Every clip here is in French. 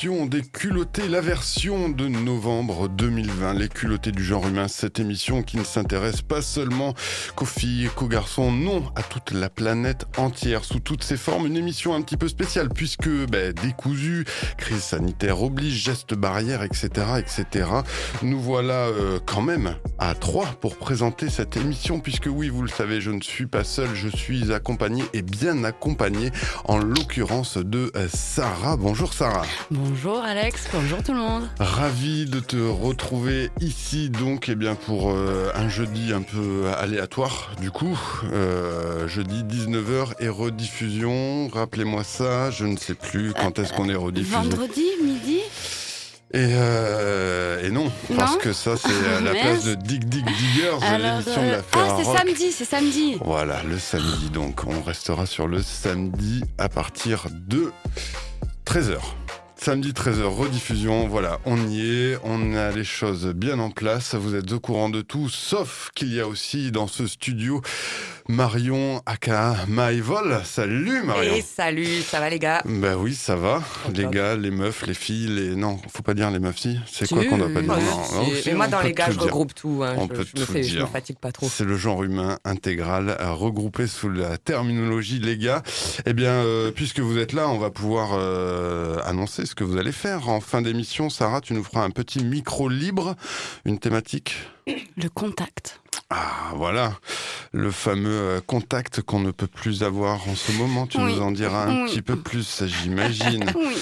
des culottés, la version de novembre 2020. Les culottés du genre humain, cette émission qui ne s'intéresse pas seulement qu'aux filles, qu'aux garçons, non, à toute la planète entière, sous toutes ses formes. Une émission un petit peu spéciale puisque ben, décousu, crise sanitaire oblige, gestes barrières, etc., etc. Nous voilà euh, quand même à trois pour présenter cette émission puisque oui, vous le savez, je ne suis pas seul, je suis accompagné et bien accompagné en l'occurrence de euh, Sarah. Bonjour Sarah. Alex, bonjour tout le monde. Ravi de te retrouver ici donc eh bien pour euh, un jeudi un peu aléatoire du coup. Euh, jeudi 19h et rediffusion. Rappelez-moi ça, je ne sais plus quand est-ce qu'on est rediffusé. Vendredi, midi? Et, euh, et non, parce que ça, c'est à la place de Dig Dig Diggers, l'émission de la Ah, c'est samedi, c'est samedi. Voilà, le samedi. Donc, on restera sur le samedi à partir de 13h. Samedi 13h, rediffusion, voilà, on y est, on a les choses bien en place, vous êtes au courant de tout, sauf qu'il y a aussi dans ce studio Marion aka Maïvol. Salut Marion. Et salut, ça va les gars Bah oui, ça va. les gars, les meufs, les filles, les non, faut pas dire les meufs si. C'est quoi qu'on doit pas dire non, Mais moi dans les gars, je regroupe tout. Hein. On je, peut je, me tout fais, dire. je me fatigue pas trop. C'est le genre humain intégral euh, regroupé sous la terminologie les gars. Eh bien, euh, puisque vous êtes là, on va pouvoir euh, annoncer ce que vous allez faire en fin d'émission. Sarah, tu nous feras un petit micro libre, une thématique. Le contact. Ah, voilà, le fameux euh, contact qu'on ne peut plus avoir en ce moment. Tu Oui. nous en diras un Oui. petit peu plus, j'imagine. Oui.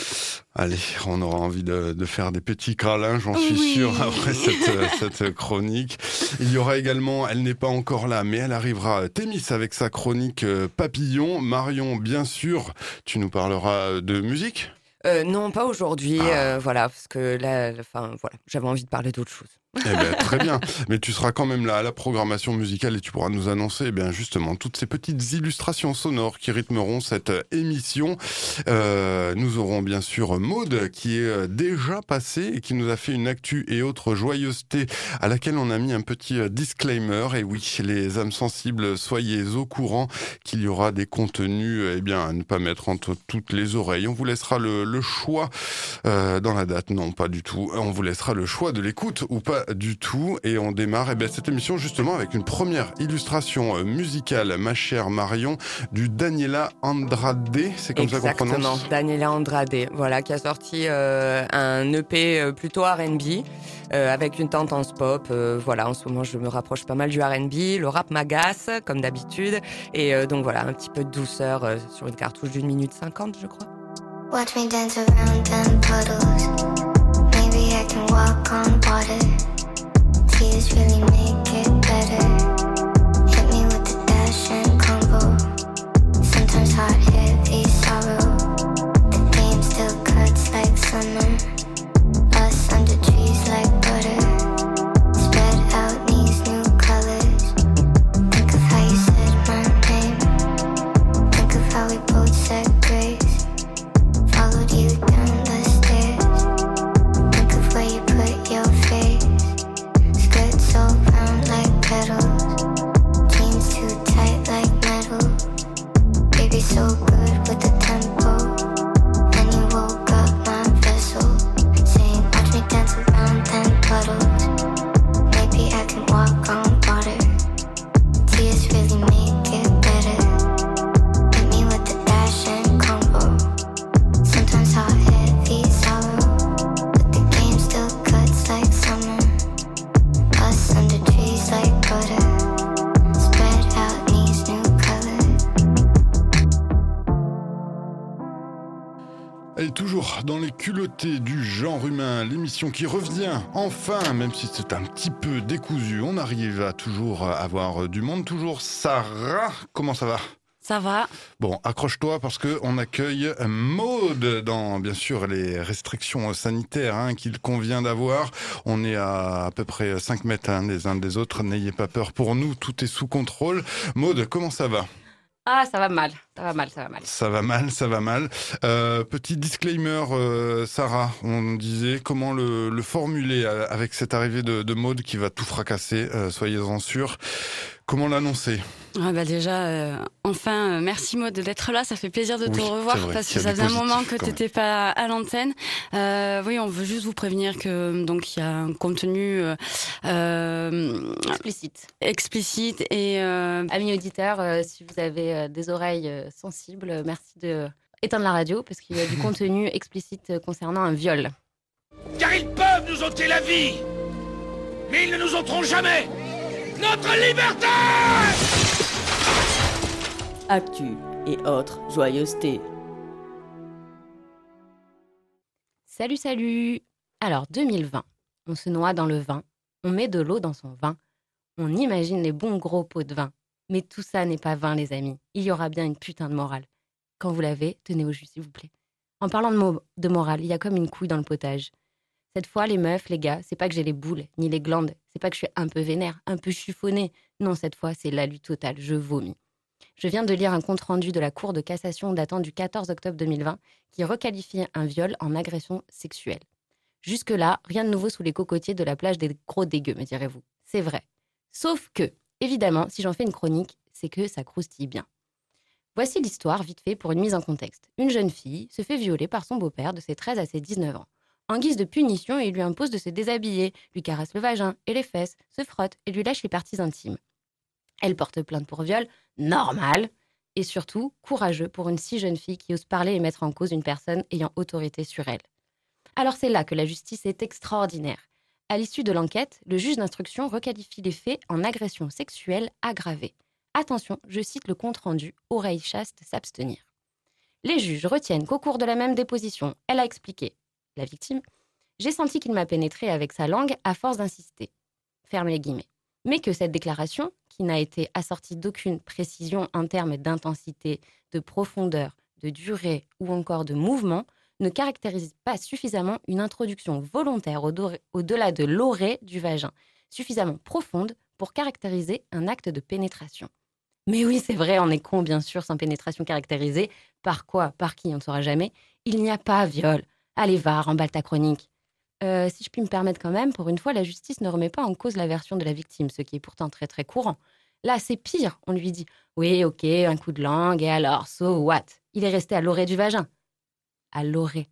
Allez, on aura envie de, de faire des petits câlins, j'en suis Oui. sûr, après cette, euh, cette chronique. Il y aura également, elle n'est pas encore là, mais elle arrivera, euh, Thémis avec sa chronique Papillon. Marion, bien sûr, tu nous parleras de musique? Euh, non, pas aujourd'hui, Ah. euh, voilà, parce que là, enfin, voilà, j'avais envie de parler d'autre chose. Eh bien, très bien. Mais tu seras quand même là à la programmation musicale et tu pourras nous annoncer, eh bien, justement, toutes ces petites illustrations sonores qui rythmeront cette euh, émission. Euh, nous aurons bien sûr Maude qui est euh, déjà passée et qui nous a fait une actu et autre joyeuseté à laquelle on a mis un petit euh, disclaimer. Et oui, les âmes sensibles, soyez au courant qu'il y aura des contenus, eh bien, à ne pas mettre entre toutes les oreilles. On vous laissera le, choix dans la date. Non, pas du tout. On vous laissera le choix de l'écoute ou pas du tout. Et on démarre eh bien, cette émission justement avec une première illustration euh, musicale, ma chère Marion, du Daniela Andrade. C'est comme ça qu'on Exactement, prononce Daniela Andrade, voilà, qui a sorti euh, un EP euh, plutôt R&B euh, avec une tendance pop. euh, voilà, en ce moment, je me rapproche pas mal du R&B. Le rap m'agace, comme d'habitude. Et euh, donc voilà, un petit peu de douceur euh, sur une cartouche d'une minute cinquante, je crois. Watch me dance around them puddles. Maybe I can walk on water. Qui revient enfin, même si c'est un petit peu décousu, on arrive à toujours avoir du monde. Toujours Sarah, comment ça va? Ça va Bon, accroche-toi parce que on accueille Maude dans bien sûr les restrictions sanitaires hein, qu'il convient d'avoir. On est à à peu près 5 mètres hein, les uns des autres. N'ayez pas peur pour nous, tout est sous contrôle. Maude, comment ça va? Ah, ça va mal. Ça va mal, ça va mal. Ça va mal, ça va mal. Euh, petit disclaimer, euh, Sarah, on disait comment le, le formuler euh, avec cette arrivée de, de mode qui va tout fracasser, euh, soyez-en sûrs. Comment l'annoncer? Ah bah déjà, euh, enfin, euh, merci Maud d'être là. Ça fait plaisir de te revoir vrai parce que ça faisait un moment que tu n'étais pas à l'antenne. Euh, oui, on veut juste vous prévenir que donc il y a un contenu Explicite. explicite et euh, Amis auditeurs, euh, si vous avez euh, des oreilles euh, sensibles, euh, merci de éteindre la radio parce qu'il y a du contenu explicite euh, concernant un viol. Car ils peuvent nous ôter la vie Mais ils ne nous ôteront jamais Notre liberté Actu et autres joyeusetés. Salut, salut Alors, 2020, on se noie dans le vin, on met de l'eau dans son vin, on imagine les bons gros pots de vin. Mais tout ça n'est pas vain, les amis. Il y aura bien une putain de morale. Quand vous l'avez, tenez au jus, s'il vous plaît. En parlant de, mo- de morale, il y a comme une couille dans le potage. Cette fois, les meufs, les gars, c'est pas que j'ai les boules, ni les glandes, c'est pas que je suis un peu vénère, un peu chiffonnée. Non, cette fois, c'est la lutte totale, je vomis. Je viens de lire un compte-rendu de la Cour de cassation datant du 14 octobre 2020 qui requalifie un viol en agression sexuelle. Jusque-là, rien de nouveau sous les cocotiers de la plage des gros dégueux, me direz-vous. C'est vrai. Sauf que, évidemment, si j'en fais une chronique, c'est que ça croustille bien. Voici l'histoire vite fait pour une mise en contexte. Une jeune fille se fait violer par son beau-père de ses 13 à ses 19 ans. En guise de punition, il lui impose de se déshabiller, lui caresse le vagin et les fesses, se frotte et lui lèche les parties intimes. Elle porte plainte pour viol, normal, et surtout courageux pour une si jeune fille qui ose parler et mettre en cause une personne ayant autorité sur elle. Alors c'est là que la justice est extraordinaire. À l'issue de l'enquête, le juge d'instruction requalifie les faits en agression sexuelle aggravée. Attention, je cite le compte-rendu, oreille chaste s'abstenir. Les juges retiennent qu'au cours de la même déposition, elle a expliqué, la victime, j'ai senti qu'il m'a pénétré avec sa langue à force d'insister. Ferme les guillemets. Mais que cette déclaration, qui n'a été assortie d'aucune précision en termes d'intensité, de profondeur, de durée ou encore de mouvement, ne caractérise pas suffisamment une introduction volontaire au-delà de l'orée du vagin, suffisamment profonde pour caractériser un acte de pénétration. Mais oui, c'est vrai, on est con, bien sûr, sans pénétration caractérisée. Par quoi? Par qui? On ne saura jamais. Il n'y a pas viol. Allez, va, remballe ta chronique. Euh, si je puis me permettre quand même, pour une fois, la justice ne remet pas en cause la version de la victime, ce qui est pourtant très très courant. Là, c'est pire. On lui dit Oui, ok, un coup de langue, et alors, so what? Il est resté à l'orée du vagin. À l'orée.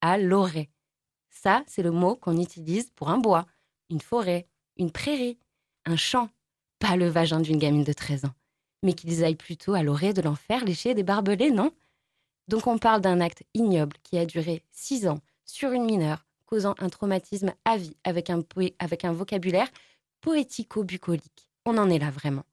À l'orée. Ça, c'est le mot qu'on utilise pour un bois, une forêt, une prairie, un champ. Pas le vagin d'une gamine de 13 ans. Mais qu'ils aillent plutôt à l'orée de l'enfer lécher des barbelés, non? Donc on parle d'un acte ignoble qui a duré 6 ans sur une mineure, causant un traumatisme à vie avec un, avec un vocabulaire poético-bucolique. On en est là vraiment.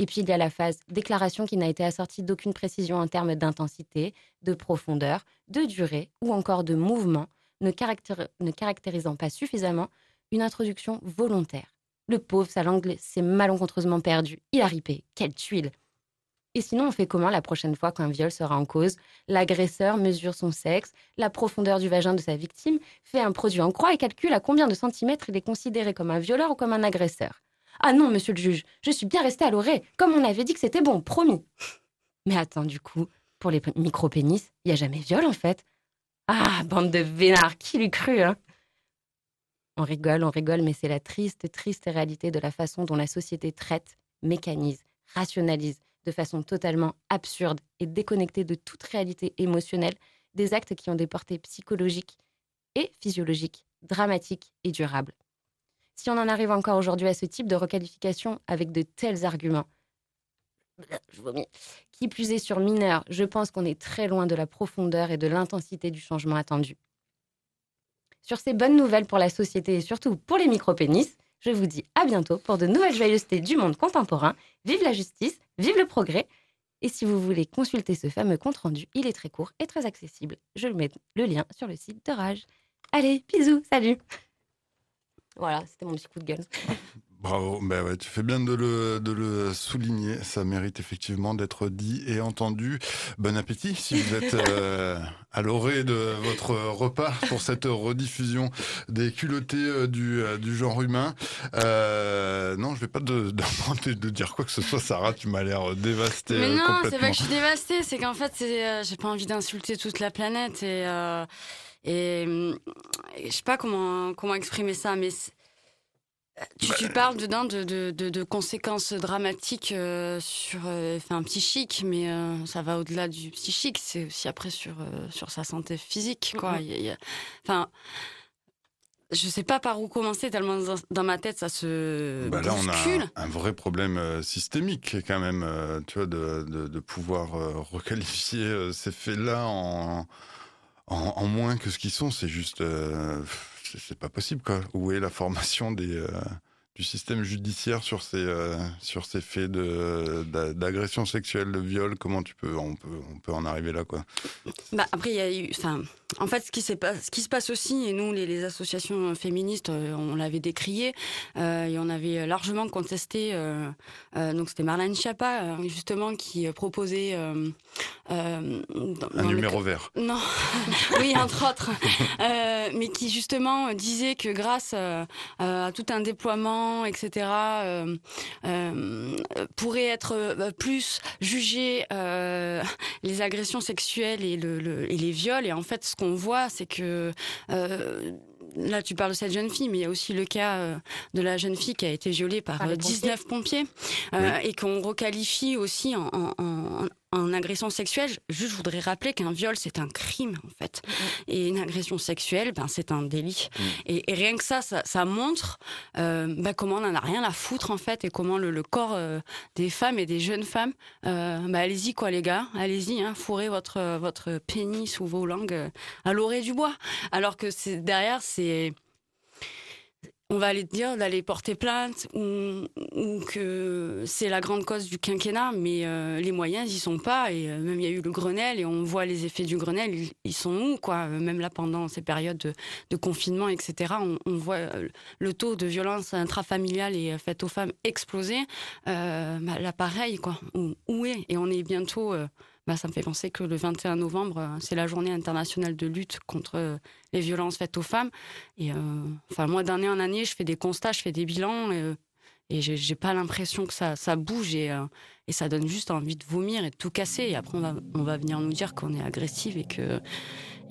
Et puis il y a la phase déclaration qui n'a été assortie d'aucune précision en termes d'intensité, de profondeur, de durée ou encore de mouvement, ne, caractéri- ne caractérisant pas suffisamment une introduction volontaire. Le pauvre, sa langue s'est malencontreusement perdue. Il a ripé. Quelle tuile Et sinon, on fait comment la prochaine fois qu'un viol sera en cause? L'agresseur mesure son sexe, la profondeur du vagin de sa victime, fait un produit en croix et calcule à combien de centimètres il est considéré comme un violeur ou comme un agresseur. Ah non, monsieur le juge, je suis bien restée à l'orée, comme on avait dit que c'était bon, promis. Mais attends, du coup, pour les micro-pénis, il n'y a jamais viol en fait? Ah, bande de vénards, qui l'eût cru, hein? On rigole, on rigole, mais c'est la triste, triste réalité de la façon dont la société traite, mécanise, rationalise, de façon totalement absurde et déconnectée de toute réalité émotionnelle, des actes qui ont des portées psychologiques et physiologiques, dramatiques et durables. Si on en arrive encore aujourd'hui à ce type de requalification avec de tels arguments, qui plus est sur mineur, je pense qu'on est très loin de la profondeur et de l'intensité du changement attendu. Sur ces bonnes nouvelles pour la société et surtout pour les micro-pénis, je vous dis à bientôt pour de nouvelles joyeusetés du monde contemporain. Vive la justice, vive le progrès. Et si vous voulez consulter ce fameux compte-rendu, il est très court et très accessible. Je mets le lien sur le site de Rage. Allez, bisous, salut Voilà, c'était mon petit coup de gueule. Bravo, ben ouais, tu fais bien de le, de le souligner. Ça mérite effectivement d'être dit et entendu. Bon appétit si vous êtes euh, à l'orée de votre repas pour cette rediffusion des culottés euh, du, euh, du genre humain. Euh, non, je vais pas demander de, dire quoi que ce soit, Sarah. Tu m'as l'air dévastée. Mais non, c'est pas que je suis dévastée, c'est qu'en fait, euh, j'ai pas envie d'insulter toute la planète et euh, et, et je sais pas comment comment exprimer ça, mais tu, tu parles dedans de, de, de, de conséquences dramatiques euh, sur, euh, enfin psychiques, mais euh, ça va au-delà du psychique. C'est aussi après sur euh, sur sa santé physique, quoi. Il y a- Enfin. Je sais pas par où commencer tellement dans, dans ma tête ça se Bah là, on a un, un vrai problème euh, systémique quand même, euh, tu vois, de, de, pouvoir euh, requalifier euh, ces faits-là en, en, moins que ce qu'ils sont. C'est juste, euh, c'est pas possible, quoi. Où est la formation des, euh, du système judiciaire sur ces, euh, sur ces faits d'agression sexuelle, de viol? Comment tu peux, on peut, on peut en arriver là, quoi? Bah, après, il y a eu. En fait, ce qui, s'est pas- ce qui se passe aussi, et nous, les, les associations féministes, euh, on l'avait décrié, euh, et on avait largement contesté. euh, euh, donc, c'était Marlène Schiappa, justement, qui proposait. dans- Un dans le numéro vert. non, oui, entre autres, mais qui justement disait que grâce à tout un déploiement, etc., pourrait être plus jugé les agressions sexuelles et, le, le- et les viols. Et en fait, ce qu'on voit, c'est que euh, là, tu parles de cette jeune fille, mais il y a aussi le cas euh, de la jeune fille qui a été violée par, Par les euh, 19 pompiers, euh, et qu'on requalifie aussi en, en, en, en agression sexuelle. Juste, je voudrais rappeler qu'un viol, c'est un crime, en fait. Et une agression sexuelle, ben, c'est un délit. Et, et rien que ça, ça, ça montre euh, ben, comment on en a rien à foutre, en fait, et comment le, le corps euh, des femmes et des jeunes femmes, euh, ben, allez-y, quoi, les gars, allez-y, hein, fourrez votre, votre pénis ou vos langues à l'orée du bois. Alors que c'est derrière, c'est on va aller dire d'aller porter plainte ou, que c'est la grande cause du quinquennat, mais euh, les moyens, ils sont pas. Et euh, même il y a eu le Grenelle et on voit les effets du Grenelle, ils, sont où quoi? Euh, Même là pendant ces périodes de, confinement, etc. On, voit le taux de violence intrafamiliale et faite aux femmes exploser. Euh, bah, là quoi. Où est? Et on est bientôt. Bah, ça me fait penser que le 21 novembre, euh, c'est la journée internationale de lutte contre euh, les violences faites aux femmes. Et euh, enfin, moi, d'année en année, je fais des constats, je fais des bilans, et, et j'ai pas l'impression que ça, ça bouge, et, euh, et ça donne juste envie de vomir et de tout casser. Et après, on va, on va venir nous dire qu'on est agressive et que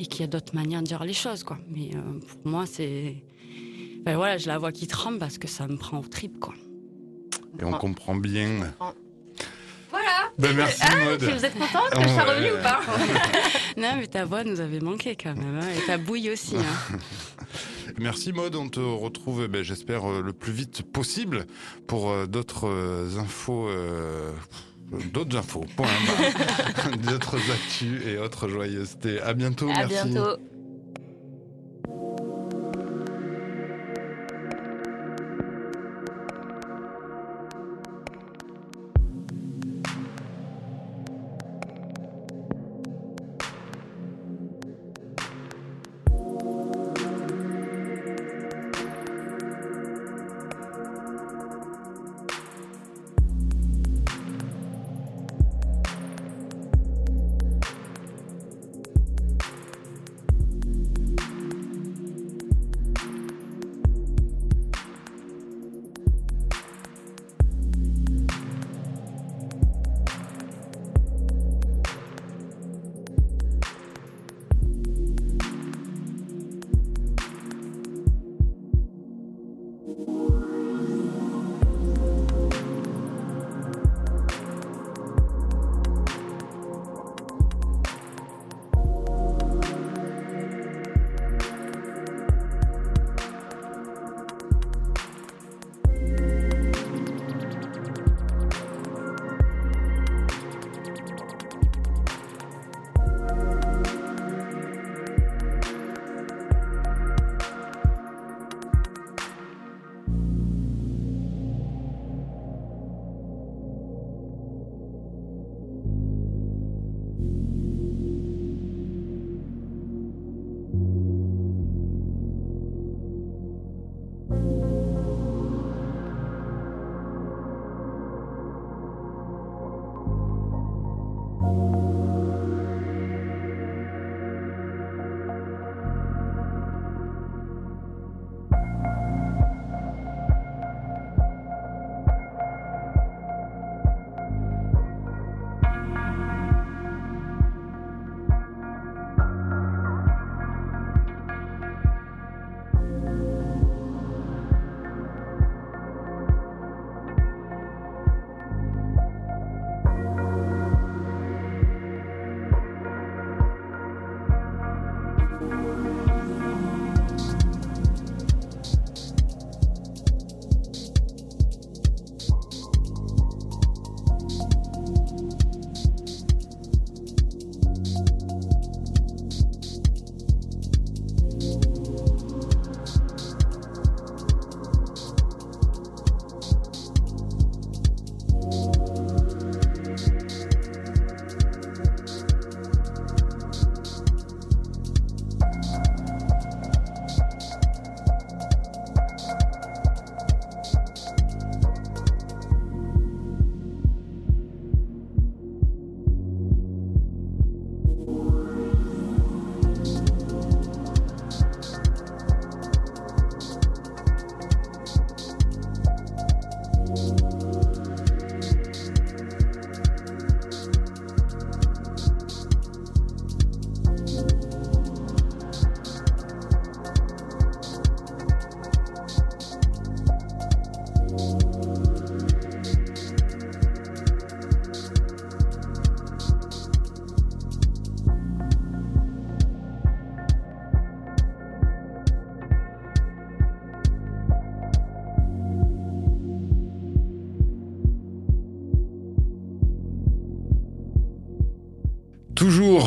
et qu'il y a d'autres manières de dire les choses, quoi. Mais euh, pour moi, c'est, enfin, voilà, je la vois qui tremble parce que ça me prend au trip, quoi. Et on comprend bien. Ben, merci, Maud. Vous êtes contente que je sois revenue ou pas Non, mais ta voix nous avait manqué quand même, hein, et ta bouille aussi. Hein. Merci Maud, on te retrouve, eh ben, j'espère, euh, le plus vite possible pour euh, d'autres euh, infos. euh, D'autres infos, point barre. d'autres actus et autres joyeusetés. À bientôt, À merci. bientôt.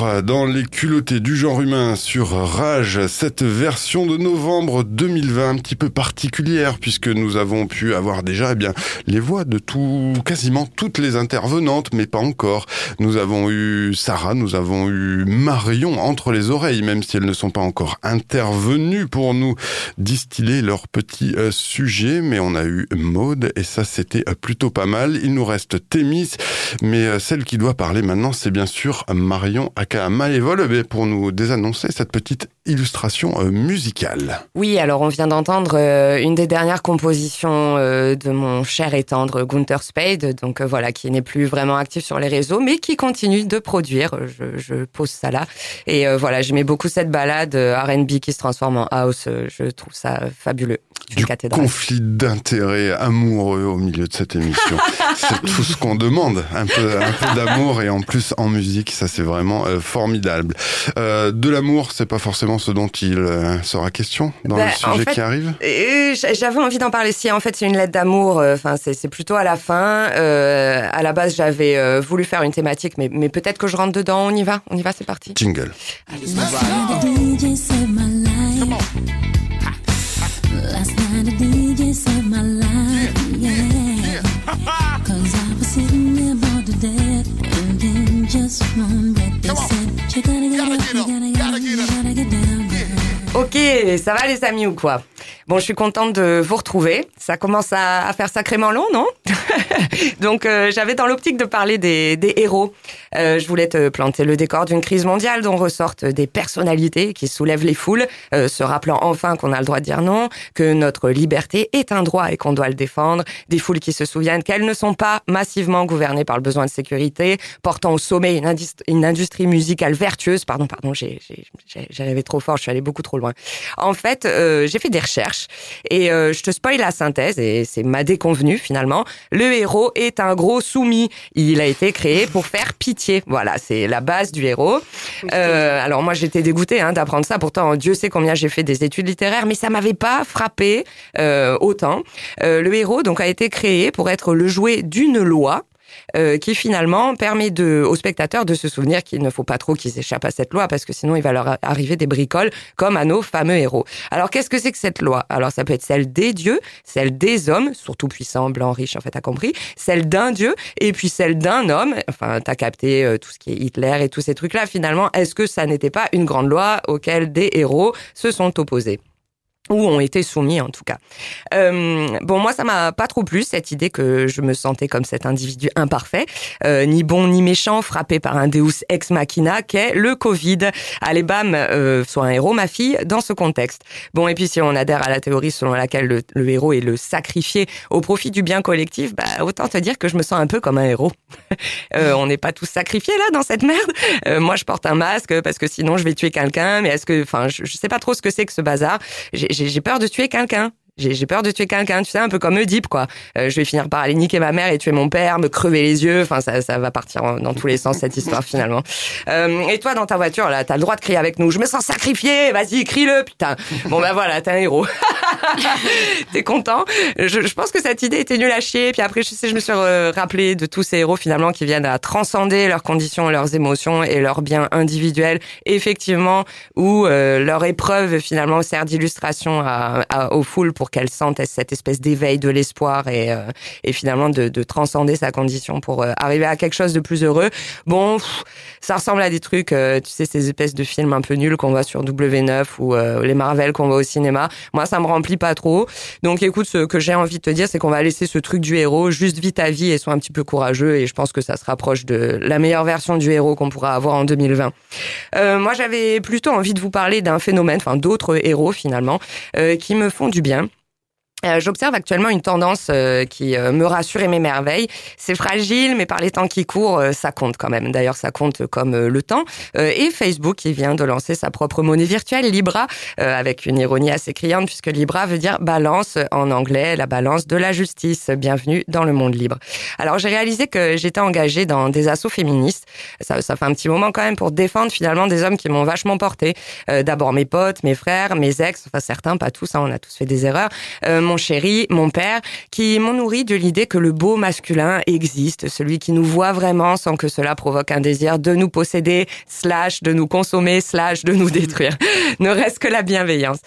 Dans les culottés du genre humain sur Rage, cette version de novembre 2020 un petit peu particulière puisque nous avons pu avoir déjà eh les voix de quasiment toutes les intervenantes mais pas encore. Nous avons eu Sarah, nous avons eu Marion entre les oreilles même si elles ne sont pas encore intervenues pour nous distiller leurs petits euh, sujets mais on a eu Maude et ça c'était euh, plutôt pas mal. Il nous reste Thémis mais euh, celle qui doit parler maintenant c'est bien sûr Marion Aka Malévol eh pour nous désannoncer cette petite illustration euh, musicale. Oui, alors on vient d'entendre une des dernières compositions de mon cher et tendre Gunther Spade, donc voilà, qui n'est plus vraiment actif sur les réseaux, mais qui continue de produire. Je, je pose ça là. Et voilà, j'aimais beaucoup cette balade R&B qui se transforme en house. Je trouve ça fabuleux. Du conflit d'intérêts amoureux au milieu de cette émission. c'est tout ce qu'on demande. Un peu, un peu d'amour et en plus en musique, ça c'est vraiment formidable. de l'amour, c'est pas forcément ce dont il euh, sera question dans le bah, sujet qui arrive? euh, J'avais envie d'en parler. Si en fait c'est une lettre d'amour, euh, enfin c'est plutôt à la fin. à la base j'avais voulu faire une thématique, mais, mais peut-être que je rentre dedans. On y va, on y va, c'est parti. Jingle. Ok, ça va les amis ou quoi? Bon, je suis contente de vous retrouver. Ça commence à, faire sacrément long, non Donc, euh, j'avais dans l'optique de parler des, héros. Euh, je voulais te planter le décor d'une crise mondiale dont ressortent des personnalités qui soulèvent les foules, euh, se rappelant enfin qu'on a le droit de dire non, que notre liberté est un droit et qu'on doit le défendre. Des foules qui se souviennent qu'elles ne sont pas massivement gouvernées par le besoin de sécurité, portant au sommet une, industrie musicale vertueuse. Pardon, pardon, rêvé trop fort, je suis allée beaucoup trop loin. En fait, j'ai fait des recherches et euh, je te spoil la synthèse, et c'est ma déconvenue finalement. Le héros est un gros soumis. Il a été créé pour faire pitié. Voilà, c'est la base du héros. Euh, alors moi j'étais dégoûtée hein, d'apprendre ça. Pourtant Dieu sait combien j'ai fait des études littéraires, mais ça m'avait pas frappé euh, autant. le héros donc a été créé pour être le jouet d'une loi euh, qui finalement permet de, aux spectateurs de se souvenir qu'il ne faut pas trop qu'ils échappent à cette loi parce que sinon il va leur arriver des bricoles comme à nos fameux héros. Alors qu'est-ce que c'est que cette loi? Alors ça peut être celle des dieux, celle des hommes, surtout puissants, blancs, riches, en fait, t'as compris, celle d'un dieu et puis celle d'un homme. Enfin, t'as capté euh, tout ce qui est Hitler et tous ces trucs-là. Finalement, est-ce que ça n'était pas une grande loi auquel des héros se sont opposés? Ou ont été soumis en tout cas. Euh, bon, moi, ça m'a pas trop plu cette idée que je me sentais comme cet individu imparfait, euh, ni bon ni méchant, frappé par un Deus ex machina qu'est le Covid. Allez bam, euh, soit un héros, ma fille, dans ce contexte. Bon, et puis si on adhère à la théorie selon laquelle le, le héros est le sacrifié au profit du bien collectif, bah autant te dire que je me sens un peu comme un héros. euh, on n'est pas tous sacrifiés là dans cette merde. Euh, moi, je porte un masque parce que sinon je vais tuer quelqu'un, mais est-ce que, enfin, je, sais pas trop ce que c'est que ce bazar. J'ai peur de tuer quelqu'un. J'ai peur de tuer quelqu'un, tu sais, un peu comme Oedipe, quoi. Euh, je vais finir par aller niquer ma mère et tuer mon père, me crever les yeux. Enfin, ça, ça va partir dans tous les sens, cette histoire, finalement. Euh, et toi, dans ta voiture, là, t'as le droit de crier avec nous. Je me sens sacrifié, vas-y, crie-le, putain. Bon, ben voilà, t'es un héros. t'es content. Je, je, pense que cette idée était nulle à chier. Puis après, je sais, je me suis euh, rappelé de tous ces héros, finalement, qui viennent à transcender leurs conditions, leurs émotions et leurs biens individuels, effectivement, où euh, leur épreuve, finalement, sert d'illustration aux foules pour qu'elle sente cette espèce d'éveil de l'espoir et, euh, et finalement de, de, transcender sa condition pour euh, arriver à quelque chose de plus heureux. Bon, pff, ça ressemble à des trucs, euh, tu sais, ces espèces de films un peu nuls qu'on voit sur W9 ou euh, les Marvel qu'on voit au cinéma. Moi, ça me remplit pas trop. Donc, écoute, ce que j'ai envie de te dire, c'est qu'on va laisser ce truc du héros, juste vite ta vie et sois un petit peu courageux. Et je pense que ça se rapproche de la meilleure version du héros qu'on pourra avoir en 2020. Euh, moi, j'avais plutôt envie de vous parler d'un phénomène, enfin d'autres héros finalement, qui me font du bien. Euh, J'observe actuellement une tendance euh, qui euh, me rassure et m'émerveille. C'est fragile, mais par les temps qui courent, euh, ça compte quand même. D'ailleurs, ça compte comme euh, le temps. et Facebook, qui vient de lancer sa propre monnaie virtuelle, Libra, avec une ironie assez criante, puisque Libra veut dire balance en anglais, la balance de la justice. Bienvenue dans le monde libre. Alors, j'ai réalisé que j'étais engagée dans des assauts féministes. Ça, ça fait un petit moment quand même pour défendre finalement des hommes qui m'ont vachement porté. D'abord mes potes, mes frères, mes ex, enfin certains, pas tous, hein, on a tous fait des erreurs mon chéri, mon père, qui m'ont nourri de l'idée que le beau masculin existe, celui qui nous voit vraiment sans que cela provoque un désir de nous posséder, slash de nous consommer, slash de nous détruire. ne reste que la bienveillance.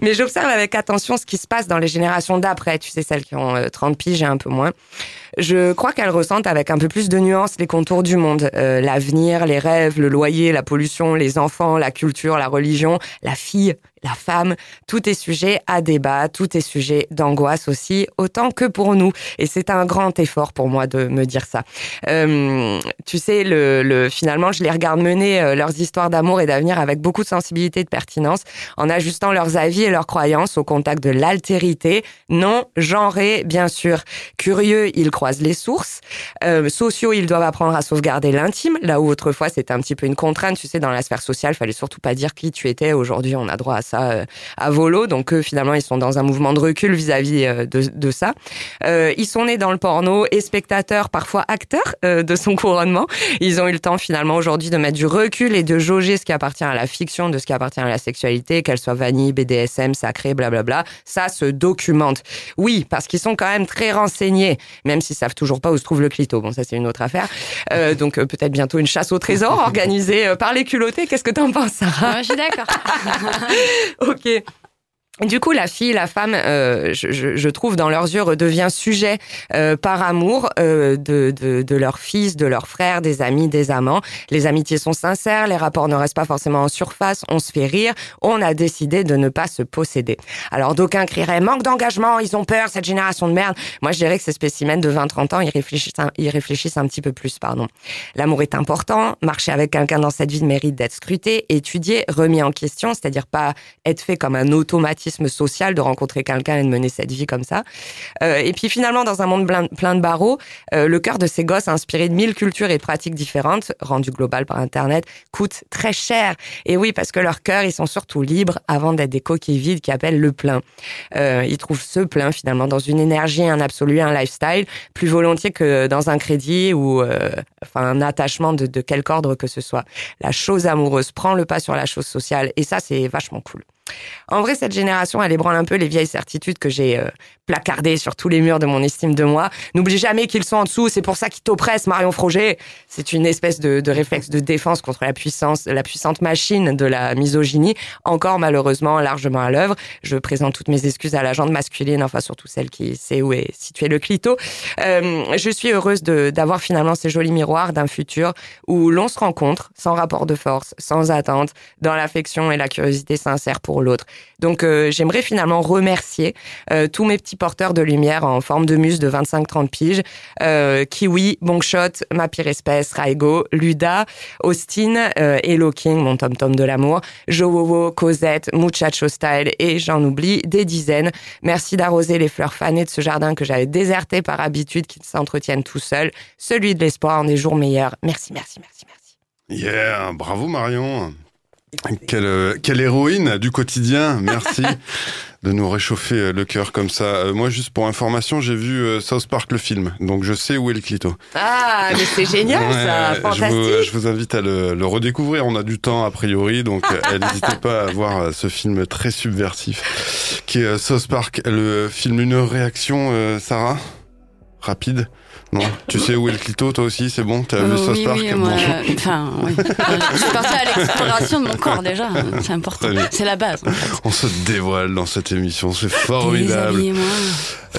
Mais j'observe avec attention ce qui se passe dans les générations d'après, tu sais, celles qui ont 30 piges et un peu moins. Je crois qu'elles ressentent avec un peu plus de nuances les contours du monde, euh, l'avenir, les rêves, le loyer, la pollution, les enfants, la culture, la religion, la fille, la femme, tout est sujet à débat, tout est sujet d'angoisse aussi, autant que pour nous. Et c'est un grand effort pour moi de me dire ça. Euh, tu sais, le, le, finalement, je les regarde mener euh, leurs histoires d'amour et d'avenir avec beaucoup de sensibilité et de pertinence, en ajustant leurs avis et leurs croyances au contact de l'altérité, non genré, bien sûr. Curieux, ils croisent les sources. Euh, sociaux, ils doivent apprendre à sauvegarder l'intime, là où autrefois c'était un petit peu une contrainte. Tu sais, dans la sphère sociale, fallait surtout pas dire qui tu étais. Aujourd'hui, on a droit à ça euh, à volo. Donc eux, finalement, ils sont dans un mouvement de recul vis-à-vis -vis de, de, ça. Euh, ils sont nés dans le porno et spectateurs, parfois acteurs euh, de son couronnement. Ils ont eu le temps finalement aujourd'hui de mettre du recul et de jauger ce qui appartient à la fiction, de ce qui appartient à la sexualité, qu'elle soit vanille, BDSM, sacré, blablabla. Ça se documente. Oui, parce qu'ils sont quand même très renseignés, même s'ils savent toujours pas où se trouve le clito. Bon, ça c'est une autre affaire. Euh, donc euh, peut-être bientôt une chasse au trésor organisée euh, par les culottés. Qu'est-ce que t'en penses, Sarah? Je suis d'accord. ok. Du coup, la fille, la femme, euh, je, je, trouve dans leurs yeux redevient sujet euh, par amour euh, de, de, de leurs fils, de leurs frères, des amis, des amants. Les amitiés sont sincères, les rapports ne restent pas forcément en surface, on se fait rire, on a décidé de ne pas se posséder. Alors d'aucuns crieraient manque d'engagement, ils ont peur, cette génération de merde. Moi, je dirais que ces spécimens de 20-30 ans, ils réfléchissent, un, ils réfléchissent un petit peu plus, pardon. L'amour est important, marcher avec quelqu'un dans cette vie mérite d'être scruté, étudié, remis en question, c'est-à-dire pas être fait comme un automatisme social de rencontrer quelqu'un et de mener cette vie comme ça. Euh, et puis finalement, dans un monde plein, de barreaux, euh, le cœur de ces gosses, inspiré de mille cultures et pratiques différentes, rendu global par Internet, coûte très cher. Et oui, parce que leur cœur, ils sont surtout libres avant d'être des coquilles vides qui appellent le plein. Euh, ils trouvent ce plein finalement dans une énergie, un absolu, un lifestyle, plus volontiers que dans un crédit ou enfin un attachement de, de quelque ordre que ce soit. La chose amoureuse prend le pas sur la chose sociale et ça, c'est vachement cool. En vrai, cette génération, elle ébranle un peu les vieilles certitudes que j'ai euh, placardées sur tous les murs de mon estime de moi. N'oublie jamais qu'ils sont en dessous, c'est pour ça qu'ils t'oppressent, Marion Froger. C'est une espèce de, réflexe de défense contre la puissance, la puissante machine de la misogynie, encore malheureusement largement à l'œuvre. Je présente toutes mes excuses à la jante masculine, enfin surtout celle qui sait où est situé le clito. Euh, je suis heureuse d'avoir finalement ces jolis miroir d'un futur où l'on se rencontre sans rapport de force, sans attente, dans l'affection et la curiosité sincère pour l'autre. Donc euh, j'aimerais finalement remercier euh, tous mes petits porteurs de lumière en forme de muse de 25-30 piges, euh, Kiwi, Bongshot, Ma Pire Espèce, Raigo, Luda, Austin, Hello King, mon tom-tom de l'amour, Jowowo, Cosette, Muchacho Style et j'en oublie des dizaines. Merci d'arroser les fleurs fanées de ce jardin que j'avais déserté par habitude qui s'entretiennent tout seul, celui de l'espoir en des jours meilleurs. Merci, merci, merci, merci. Yeah, bravo Marion. Quelle, euh, quelle héroïne du quotidien, merci de nous réchauffer euh, le cœur comme ça. Euh, moi, juste pour information, j'ai vu euh, South Park le film, donc je sais où est le clito. Ah, mais c'est génial ça, Ouais, je, fantastique. vous, je vous invite à le, le redécouvrir. On a du temps a priori, donc euh, n'hésitez pas à voir ce film très subversif qui est South Park. Le film Une réaction, euh, Sarah? Rapide Non Tu sais où est le clito toi aussi C'est bon T'as vu Euh, South oui, Park oui, Bon. moi, euh, enfin, oui. Je suis partie à l'exploration de mon corps déjà, hein, c'est important, c'est la base. en fait. On se dévoile dans cette émission, c'est formidable.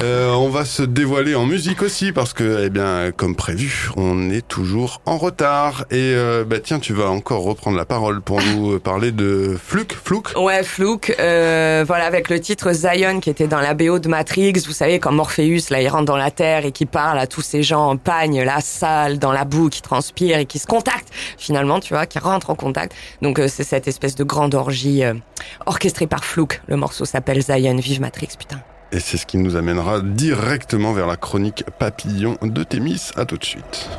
Euh, on va se dévoiler en musique aussi parce que, eh bien, comme prévu, on est toujours en retard. Et euh, bah tiens, tu vas encore reprendre la parole pour nous parler de Fluke, Fluke. Ouais, Flouk, euh, voilà, avec le titre Zion qui était dans la BO de Matrix, vous savez, comme Morpheus, là, il rentre dans la Terre et qui parle à tous ces gens en la salle, dans la boue, qui transpirent et qui se contactent, finalement, tu vois, qui rentrent en contact. Donc, euh, c'est cette espèce de grande orgie euh, orchestrée par Flouk. Le morceau s'appelle Zion, vive Matrix, putain. Et c'est ce qui nous amènera directement vers la chronique papillon de Thémis. À tout de suite.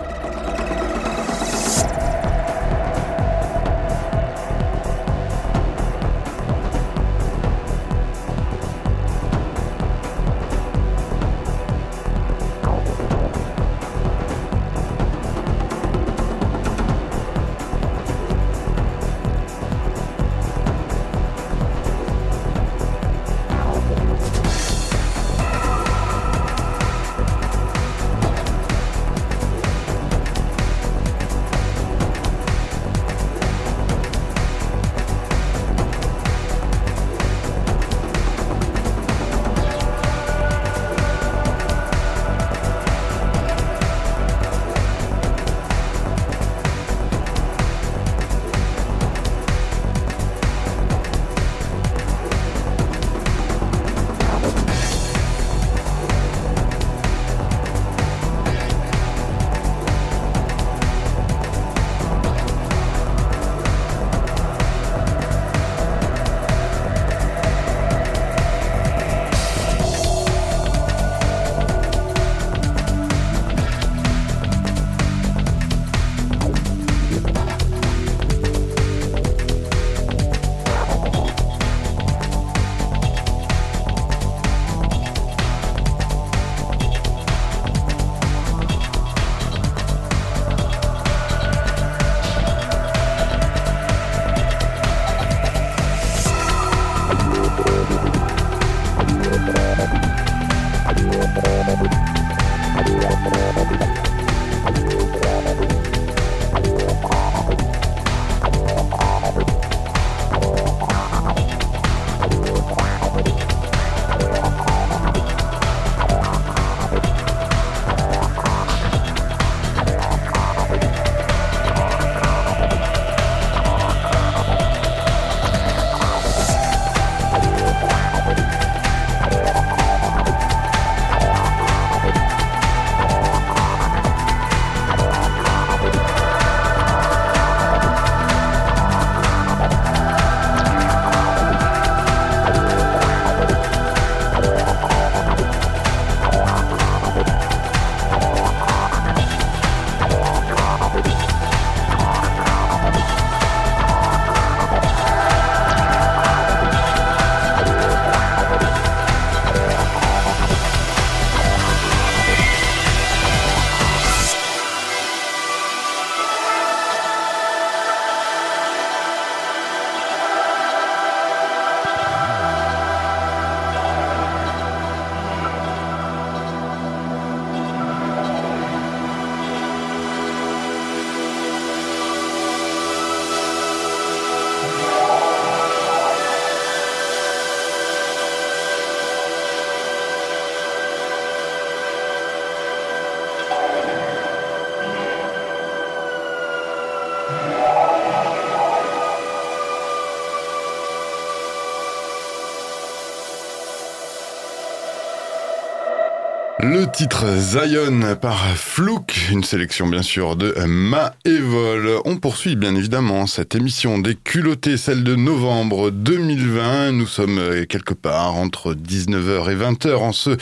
Le titre Zion par Flouk, une sélection bien sûr de Ma Evol. On poursuit bien évidemment cette émission des culottés, celle de novembre 2020. Nous sommes euh, quelque part entre 19h et 20h en ce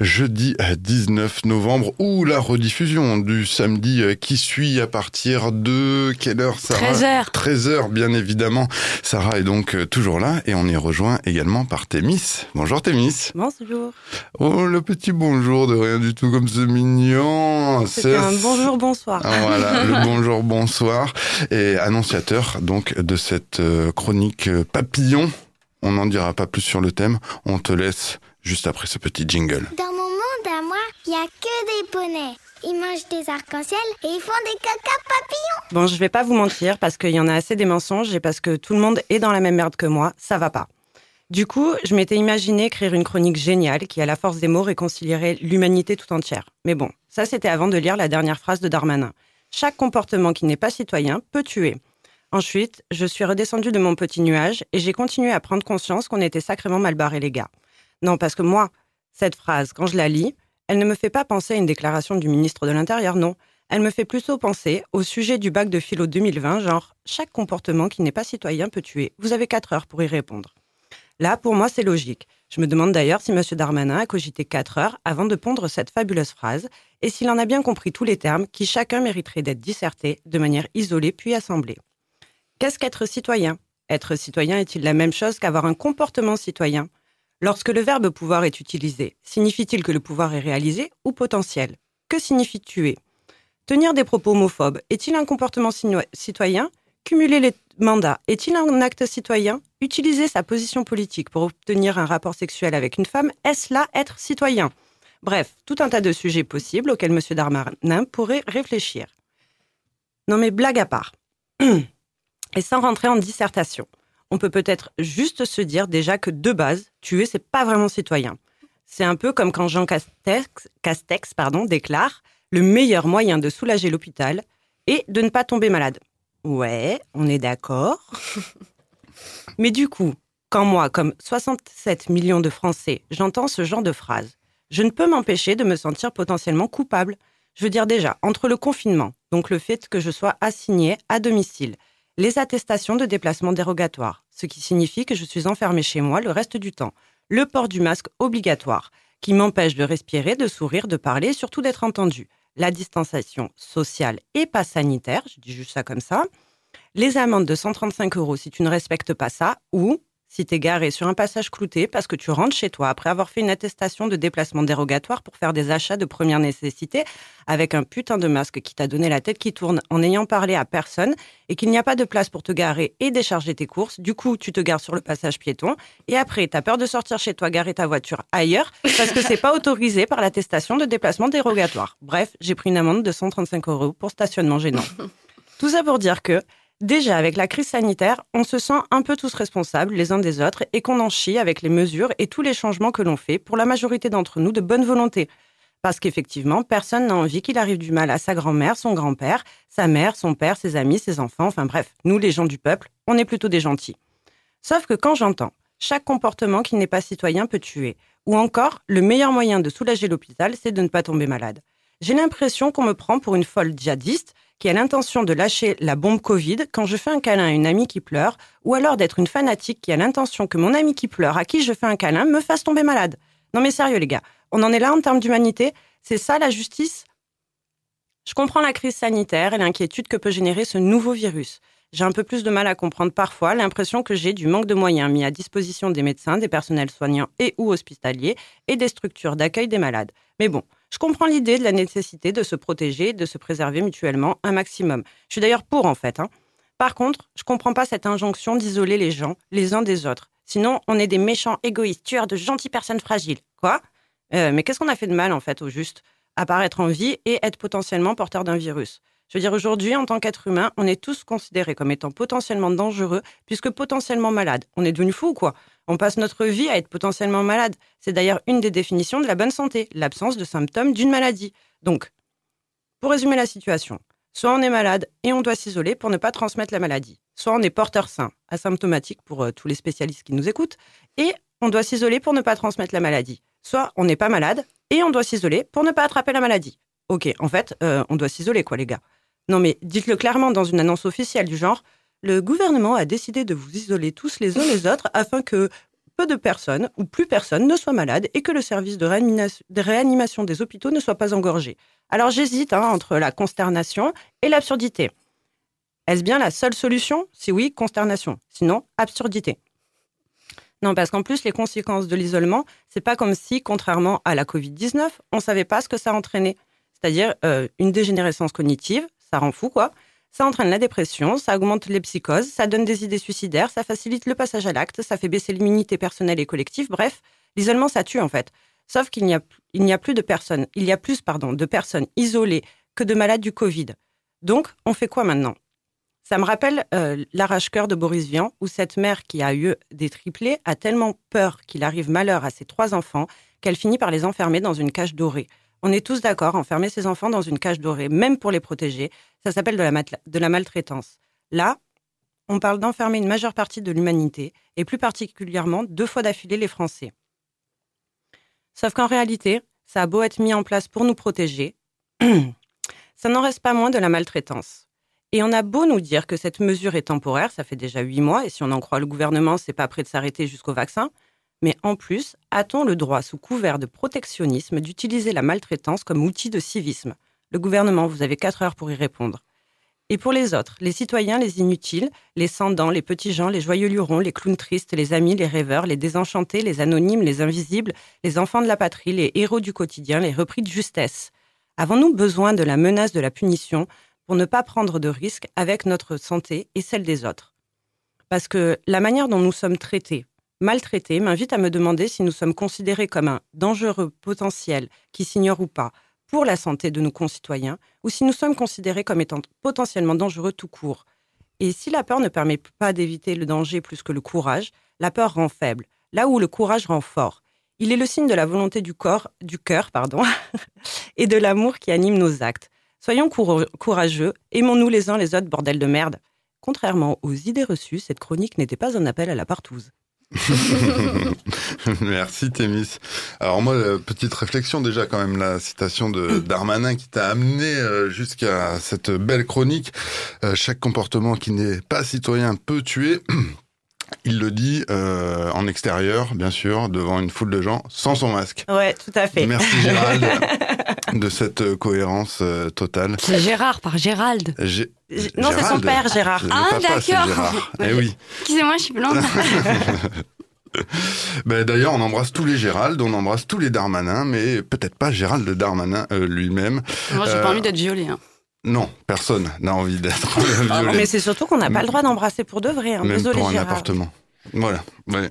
jeudi 19 novembre ou la rediffusion du samedi euh, qui suit à partir de quelle heure Sarah 13h. 13h bien évidemment. Sarah est donc euh, toujours là et on est rejoint également par Thémis. Bonjour Thémis. Bonjour. Oh le petit bonjour de rien du tout comme c'est mignon. C'est un bonjour, bonsoir. Ah, voilà, le bonjour, bonsoir. Et annonciateur donc de cette euh, chronique euh, papillon. On n'en dira pas plus sur le thème. On te laisse juste après ce petit jingle. Dans mon monde à moi, il y a que des poneys. Ils mangent des arcs-en-ciel et ils font des caca papillons. Bon, je vais pas vous mentir parce qu'il y en a assez des mensonges et parce que tout le monde est dans la même merde que moi, ça va pas. Du coup, je m'étais imaginé écrire une chronique géniale qui, à la force des mots, réconcilierait l'humanité tout entière. Mais bon, ça c'était avant de lire la dernière phrase de Darmanin. Chaque comportement qui n'est pas citoyen peut tuer. Ensuite, je suis redescendue de mon petit nuage et j'ai continué à prendre conscience qu'on était sacrément mal barrés les gars. Non, parce que moi, cette phrase, quand je la lis, elle ne me fait pas penser à une déclaration du ministre de l'Intérieur, non. Elle me fait plutôt penser au sujet du bac de philo 2020, genre chaque comportement qui n'est pas citoyen peut tuer. Vous avez quatre heures pour y répondre. Là, pour moi, c'est logique. Je me demande d'ailleurs si M. Darmanin a cogité quatre heures avant de pondre cette fabuleuse phrase et s'il en a bien compris tous les termes qui chacun mériterait d'être dissertés de manière isolée puis assemblée. Qu'est-ce qu'être citoyen? Être citoyen est-il la même chose qu'avoir un comportement citoyen? Lorsque le verbe pouvoir est utilisé, signifie-t-il que le pouvoir est réalisé ou potentiel? Que signifie tuer? Tenir des propos homophobes est-il un comportement citoyen? Cumuler les mandats est-il un acte citoyen? Utiliser sa position politique pour obtenir un rapport sexuel avec une femme, est-ce là être citoyen? Bref, tout un tas de sujets possibles auxquels M. Darmanin pourrait réfléchir. Non mais blague à part. Et sans rentrer en dissertation, on peut peut-être juste se dire déjà que de base, tuer, c'est pas vraiment citoyen. C'est un peu comme quand Jean Castex, pardon, déclare le meilleur moyen de soulager l'hôpital est de ne pas tomber malade. Ouais, on est d'accord. Mais du coup, quand moi, comme 67 millions de Français, j'entends ce genre de phrase, je ne peux m'empêcher de me sentir potentiellement coupable. Je veux dire déjà, entre le confinement, donc le fait que je sois assignée à domicile, les attestations de déplacement dérogatoire, ce qui signifie que je suis enfermée chez moi le reste du temps, le port du masque obligatoire, qui m'empêche de respirer, de sourire, de parler, surtout d'être entendu, la distanciation sociale et pas sanitaire, je dis juste ça comme ça, les amendes de 135 euros si tu ne respectes pas ça, ou si tu es garé sur un passage clouté parce que tu rentres chez toi après avoir fait une attestation de déplacement dérogatoire pour faire des achats de première nécessité avec un putain de masque qui t'a donné la tête qui tourne en n'ayant parlé à personne et qu'il n'y a pas de place pour te garer et décharger tes courses. Du coup, tu te gares sur le passage piéton et après, tu as peur de sortir chez toi, garer ta voiture ailleurs parce que c'est pas autorisé par l'attestation de déplacement dérogatoire. Bref, j'ai pris une amende de 135 euros pour stationnement gênant. Tout ça pour dire que Déjà, avec la crise sanitaire, on se sent un peu tous responsables les uns des autres et qu'on en chie avec les mesures et tous les changements que l'on fait, pour la majorité d'entre nous, de bonne volonté. Parce qu'effectivement, personne n'a envie qu'il arrive du mal à sa grand-mère, son grand-père, sa mère, son père, ses amis, ses enfants, enfin bref, nous les gens du peuple, on est plutôt des gentils. Sauf que quand j'entends chaque comportement qui n'est pas citoyen peut tuer, ou encore le meilleur moyen de soulager l'hôpital, c'est de ne pas tomber malade. J'ai l'impression qu'on me prend pour une folle djihadiste qui a l'intention de lâcher la bombe Covid quand je fais un câlin à une amie qui pleure, ou alors d'être une fanatique qui a l'intention que mon amie qui pleure, à qui je fais un câlin, me fasse tomber malade. Non mais sérieux les gars, on en est là en termes d'humanité C'est ça la justice? Je comprends la crise sanitaire et l'inquiétude que peut générer ce nouveau virus. J'ai un peu plus de mal à comprendre parfois l'impression que j'ai du manque de moyens mis à disposition des médecins, des personnels soignants et ou hospitaliers et des structures d'accueil des malades. Mais bon, je comprends l'idée de la nécessité de se protéger, de se préserver mutuellement un maximum. Je suis d'ailleurs pour en fait. Hein. Par contre, je comprends pas cette injonction d'isoler les gens les uns des autres. Sinon, on est des méchants égoïstes, tueurs de gentilles personnes fragiles. Quoi? Euh, Mais qu'est-ce qu'on a fait de mal en fait au juste? Être en vie et être potentiellement porteur d'un virus. Je veux dire, aujourd'hui, en tant qu'être humain, on est tous considérés comme étant potentiellement dangereux, puisque potentiellement malades. On est devenu fou ou quoi On passe notre vie à être potentiellement malade. C'est d'ailleurs une des définitions de la bonne santé, l'absence de symptômes d'une maladie. Donc, pour résumer la situation, soit on est malade et on doit s'isoler pour ne pas transmettre la maladie, soit on est porteur sain, asymptomatique pour euh, tous les spécialistes qui nous écoutent, et on doit s'isoler pour ne pas transmettre la maladie. Soit on n'est pas malade Et on doit s'isoler pour ne pas attraper la maladie. Ok, en fait, euh, on doit s'isoler, quoi, les gars. Non, mais dites-le clairement dans une annonce officielle du genre le gouvernement a décidé de vous isoler tous les uns les autres afin que peu de personnes ou plus personne ne soient malades et que le service de, réanimation, de réanimation des hôpitaux ne soit pas engorgé. Alors j'hésite hein, entre la consternation et l'absurdité. Est-ce bien la seule solution? Si oui, consternation. Sinon, absurdité. Non, parce qu'en plus, les conséquences de l'isolement, c'est pas comme si, contrairement à la Covid-19, on savait pas ce que ça entraînait. C'est-à-dire euh, une dégénérescence cognitive, ça rend fou, quoi. Ça entraîne la dépression, ça augmente les psychoses, ça donne des idées suicidaires, ça facilite le passage à l'acte, ça fait baisser l'immunité personnelle et collective. Bref, l'isolement, ça tue en fait. Sauf qu'il n'y a, plus de personnes, il y a plus pardon, de personnes isolées que de malades du Covid. Donc, on fait quoi maintenant? Ça me rappelle euh, l'arrache-cœur de Boris Vian, où cette mère qui a eu des triplés a tellement peur qu'il arrive malheur à ses trois enfants qu'elle finit par les enfermer dans une cage dorée. On est tous d'accord, enfermer ses enfants dans une cage dorée, même pour les protéger, ça s'appelle de la, maltraitance. Là, on parle d'enfermer une majeure partie de l'humanité, et plus particulièrement deux fois d'affilée les Français. Sauf qu'en réalité, ça a beau être mis en place pour nous protéger, ça n'en reste pas moins de la maltraitance. Et on a beau nous dire que cette mesure est temporaire, ça fait déjà huit mois, et si on en croit le gouvernement, c'est pas prêt de s'arrêter jusqu'au vaccin. Mais en plus, a-t-on le droit, sous couvert de protectionnisme, d'utiliser la maltraitance comme outil de civisme? Le gouvernement, vous avez quatre heures pour y répondre. Et pour les autres, les citoyens, les inutiles, les sans-dents, les petits gens, les joyeux lurons, les clowns tristes, les amis, les rêveurs, les désenchantés, les anonymes, les invisibles, les enfants de la patrie, les héros du quotidien, les repris de justesse. Avons-nous besoin de la menace de la punition pour ne pas prendre de risques avec notre santé et celle des autres? Parce que la manière dont nous sommes traités, maltraités m'invite à me demander si nous sommes considérés comme un dangereux potentiel qui s'ignore ou pas pour la santé de nos concitoyens, ou si nous sommes considérés comme étant potentiellement dangereux tout court. Et si la peur ne permet pas d'éviter le danger plus que le courage, la peur rend faible, là où le courage rend fort. Il est le signe de la volonté du corps, du cœur, pardon, et de l'amour qui anime nos actes. Soyons courageux, aimons-nous les uns les autres, bordel de merde. Contrairement aux idées reçues, cette chronique n'était pas un appel à la partouze. Merci Thémis. Alors moi, euh, petite réflexion déjà quand même, la citation de Darmanin qui t'a amené euh, jusqu'à cette belle chronique. Euh, chaque comportement qui n'est pas citoyen peut tuer. Il le dit euh, en extérieur, bien sûr, devant une foule de gens, sans son masque. Ouais, tout à fait. Merci Gérald de cette cohérence euh, totale. C'est Gérard par Gérald. Gé- Non, c'est son père, Gérard. Ah, d'accord. Eh oui. Excusez-moi, je suis blonde. Ben, D'ailleurs, on embrasse tous les Gérald, on embrasse tous les Darmanin, mais peut-être pas Gérald Darmanin euh, lui-même. Moi, j'ai Euh, pas envie d'être violée. hein. Non, personne n'a envie d'être Ah, violé. mais c'est surtout qu'on n'a pas le droit d'embrasser pour de vrai. hein. Même Désolé, pour un Gérard. appartement. Voilà. Ouais.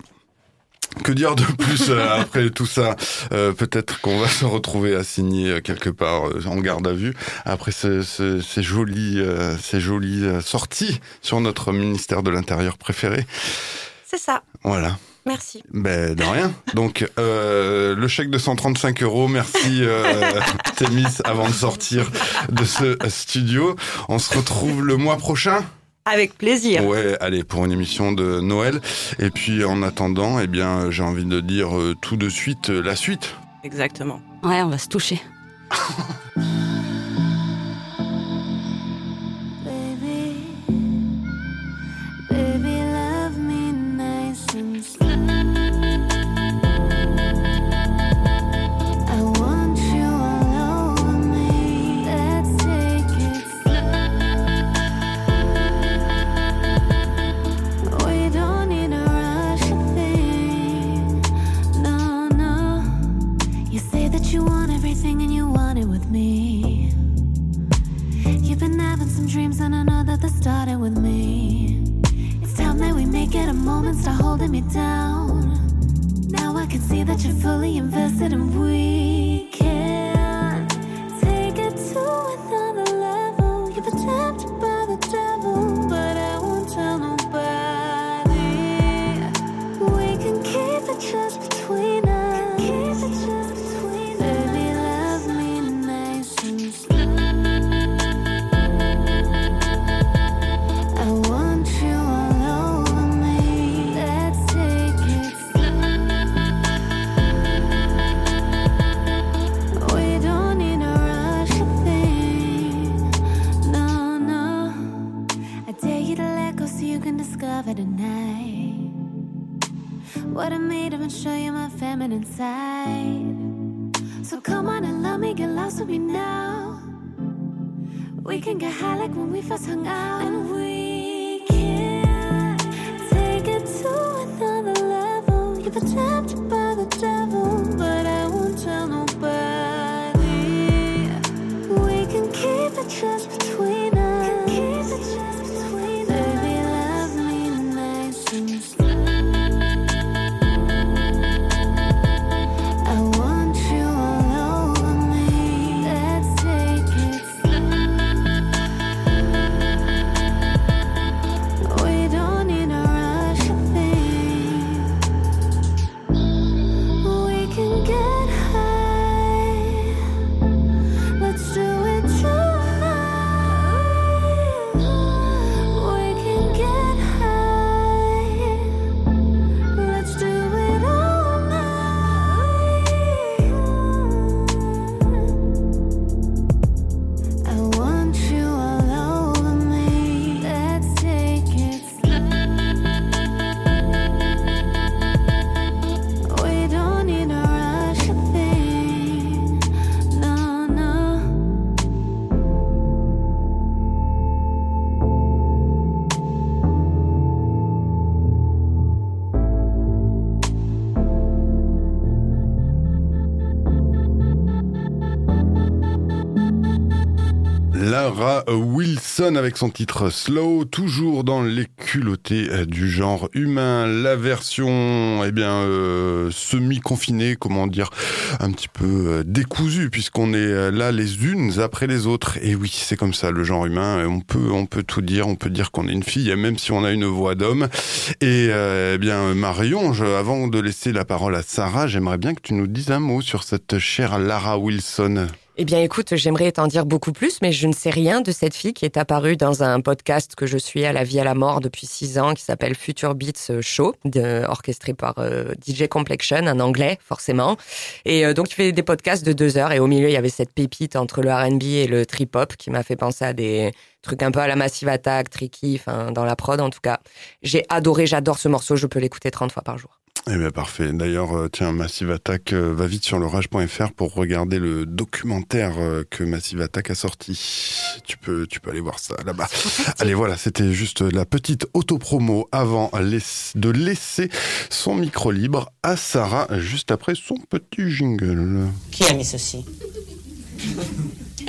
Que dire de plus euh, après tout ça? Euh, Peut-être qu'on va se retrouver assigné euh, quelque part euh, en garde à vue après ce- ce- ces jolies, ces jolies sorties sur notre ministère de l'Intérieur préféré. C'est ça. Voilà. Merci. Ben de rien. Donc euh, le chèque de 135 euros. Merci euh, Thémis avant de sortir de ce studio. On se retrouve le mois prochain. Avec plaisir. Ouais, allez, pour une émission de Noël. Et puis en attendant, eh bien, j'ai envie de dire euh, tout de suite euh, la suite. Exactement. Ouais, on va se toucher. we make it a moment, start holding me down. Now I can see that you're fully invested, and we you my feminine side. So come on and love me, get lost with me now. We can get high like when we first hung out, and we can take it to another level. You've been tempted Avec son titre Slow, toujours dans les culottés euh, du genre humain. La version, eh bien, euh, semi-confinée, comment dire, un petit peu euh, décousue, puisqu'on est là les unes après les autres. Et oui, c'est comme ça, le genre humain. On peut, on peut tout dire. On peut dire qu'on est une fille, même si on a une voix d'homme. Et eh bien, Marion, avant de laisser la parole à Sarah, j'aimerais bien que tu nous dises un mot sur cette chère Lara Wilson. Eh bien, écoute, j'aimerais t'en dire beaucoup plus, mais je ne sais rien de cette fille qui est apparue dans un podcast que je suis à la vie à la mort depuis six ans, qui s'appelle Future Beats Show, de, orchestré par euh, DJ Complexion, un anglais, forcément. Et euh, donc, il fait des podcasts de deux heures, et au milieu, il y avait cette pépite entre le R&B et le trip-hop qui m'a fait penser à des trucs un peu à la Massive Attack, tricky, enfin, dans la prod, en tout cas. J'ai adoré, j'adore ce morceau, je peux l'écouter 30 fois par jour. Eh bien parfait. D'ailleurs, euh, tiens, Massive Attack euh, va vite sur le rage.fr pour regarder le documentaire euh, que Massive Attack a sorti. Tu peux, tu peux aller voir ça là-bas. Allez, voilà, c'était juste la petite autopromo avant de laisser son micro libre à Sarah juste après son petit jingle. Qui a mis ceci?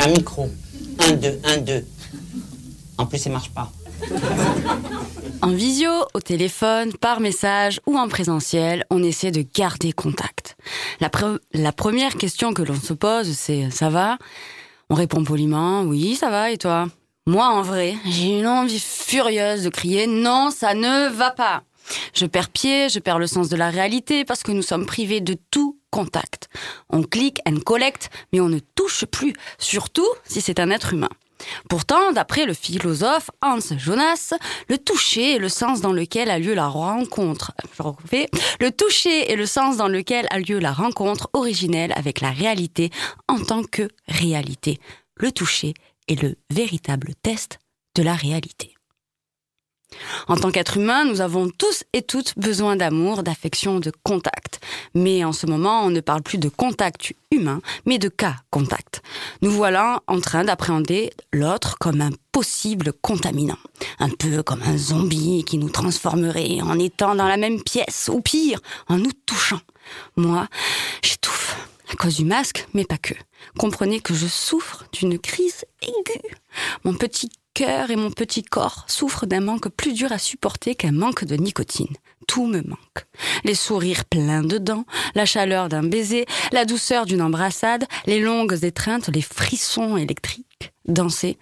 Un micro. Un, deux, un, deux. En plus, il marche pas. En visio, au téléphone, par message ou en présentiel, on essaie de garder contact. La, pre- la première question que l'on se pose, c'est ça va? On répond poliment oui, ça va et toi? Moi, en vrai, j'ai une envie furieuse de crier non, ça ne va pas. Je perds pied, je perds le sens de la réalité parce que nous sommes privés de tout contact. On clique and collect, mais on ne touche plus, surtout si c'est un être humain. Pourtant, d'après le philosophe Hans Jonas, le toucher est le sens dans lequel a lieu la rencontre. Refais. Le toucher est le sens dans lequel a lieu la rencontre originelle avec la réalité en tant que réalité. Le toucher est le véritable test de la réalité. En tant qu'être humain, nous avons tous et toutes besoin d'amour, d'affection, de contact. Mais en ce moment, on ne parle plus de contact humain, mais de cas contact. Nous voilà en train d'appréhender l'autre comme un possible contaminant. Un peu comme un zombie qui nous transformerait en étant dans la même pièce, ou pire, en nous touchant. Moi, j'étouffe à cause du masque, mais pas que. Comprenez que je souffre d'une crise aiguë. Mon petit cœur et mon petit corps souffrent d'un manque plus dur à supporter qu'un manque de nicotine. Tout me manque. Les sourires pleins de dents, la chaleur d'un baiser, la douceur d'une embrassade, les longues étreintes, les frissons électriques. Danser,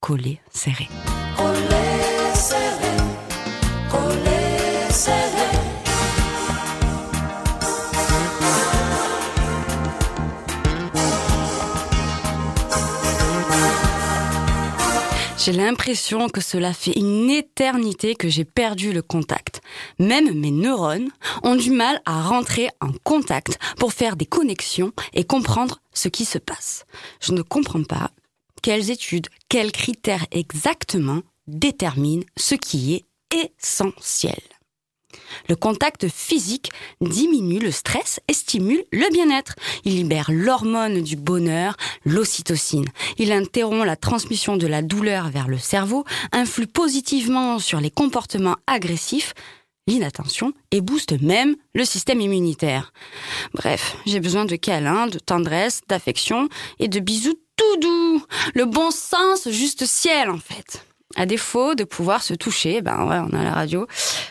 coller, serrer. J'ai l'impression que cela fait une éternité que j'ai perdu le contact. Même mes neurones ont du mal à rentrer en contact pour faire des connexions et comprendre ce qui se passe. Je ne comprends pas quelles études, quels critères exactement déterminent ce qui est essentiel. Le contact physique diminue le stress et stimule le bien-être. Il libère l'hormone du bonheur, l'ocytocine. Il interrompt la transmission de la douleur vers le cerveau, influe positivement sur les comportements agressifs, l'inattention et booste même le système immunitaire. Bref, j'ai besoin de câlins, de tendresse, d'affection et de bisous tout doux. Le bon sens juste ciel en fait. À défaut de pouvoir se toucher, ben ouais, on a la radio.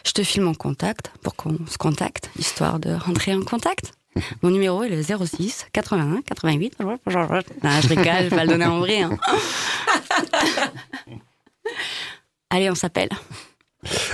Je te file mon contact pour qu'on se contacte, histoire de rentrer en contact. Mon numéro est le 06 81 88. Non, je rigole, je vais pas le donner en vrai. hein. Allez, on s'appelle.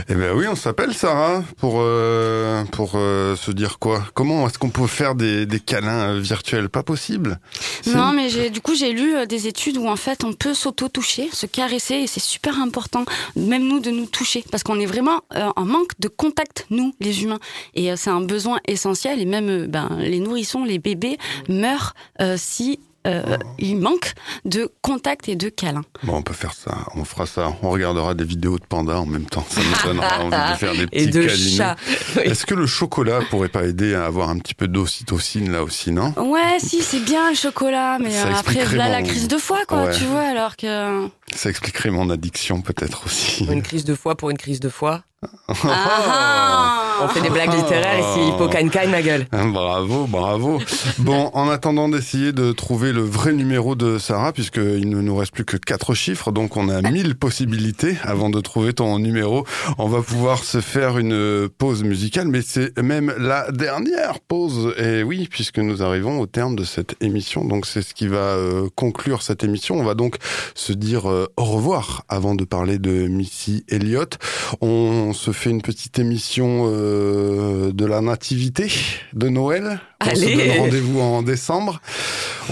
Eh ben oui, on s'appelle Sarah pour euh, pour euh, se dire quoi? Comment est-ce qu'on peut faire des, des câlins euh, virtuels? Pas possible. Si. Non, mais j'ai, du coup, j'ai lu des études où en fait on peut s'auto-toucher, se caresser, et c'est super important, même nous, de nous toucher, parce qu'on est vraiment euh, en manque de contact, nous, les humains. Et c'est un besoin essentiel, et même ben, les nourrissons, les bébés meurent si euh, il manque de contact et de câlin. Bon, on peut faire ça. On fera ça. On regardera des vidéos de pandas en même temps. Ça nous donnera envie de faire des petits Et de. Oui. Est-ce que le chocolat pourrait pas aider à avoir un petit peu d'ocytocine là aussi, non? Ouais, si, c'est bien le chocolat, mais Ça euh, après, là, la crise de foie, quoi, Ouais. tu vois, alors que... Ça expliquerait mon addiction peut-être aussi. Une crise de foie pour une crise de foie. Ah On fait des blagues littéraires ici. Hippocagne, ma gueule. Hein, Bravo, bravo. Bon, en attendant d'essayer de trouver le vrai numéro de Sarah, puisqu'il ne nous reste plus que quatre chiffres, donc on a mille possibilités avant de trouver ton numéro. On va pouvoir se faire une pause musicale, mais c'est même la dernière pause. Et oui, puisque nous arrivons au terme de cette émission, donc c'est ce qui va euh, conclure cette émission. On va donc se dire euh, au revoir avant de parler de Missy Elliott. On se fait une petite émission euh, de la nativité de Noël. On Allez. se donne rendez-vous en décembre.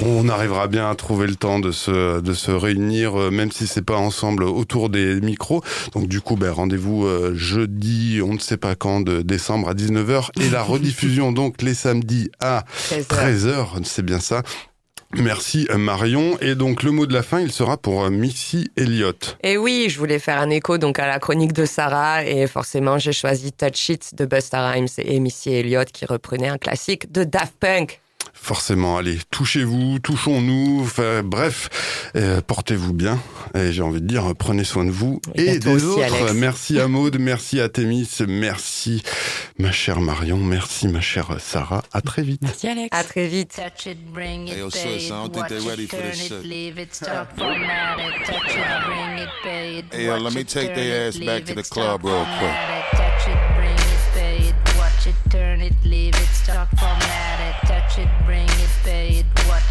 On arrivera bien à trouver le temps de se de se réunir, euh, même si c'est pas ensemble autour des micros. Donc du coup, ben, rendez-vous jeudi, on ne sait pas quand, de décembre à 19h et la rediffusion donc les samedis à 13 13h. C'est bien ça. Merci euh, Marion. Et donc le mot de la fin, il sera pour euh, Missy Elliott. Et oui, je voulais faire un écho donc à la chronique de Sarah et forcément j'ai choisi Touch It de Busta Rhymes et Missy Elliott qui reprenait un classique de Daft Punk. Forcément, allez, touchez-vous, touchons-nous, enfin, bref, euh, portez-vous bien. Et j'ai envie de dire, prenez soin de vous Et et, des aussi, autres. Alex. Merci à Maude, merci à Thémis, merci ma chère Marion, merci ma chère Sarah. À très vite. Merci Alex. À très vite. Touch it, turn it, leave it, start format it, touch it,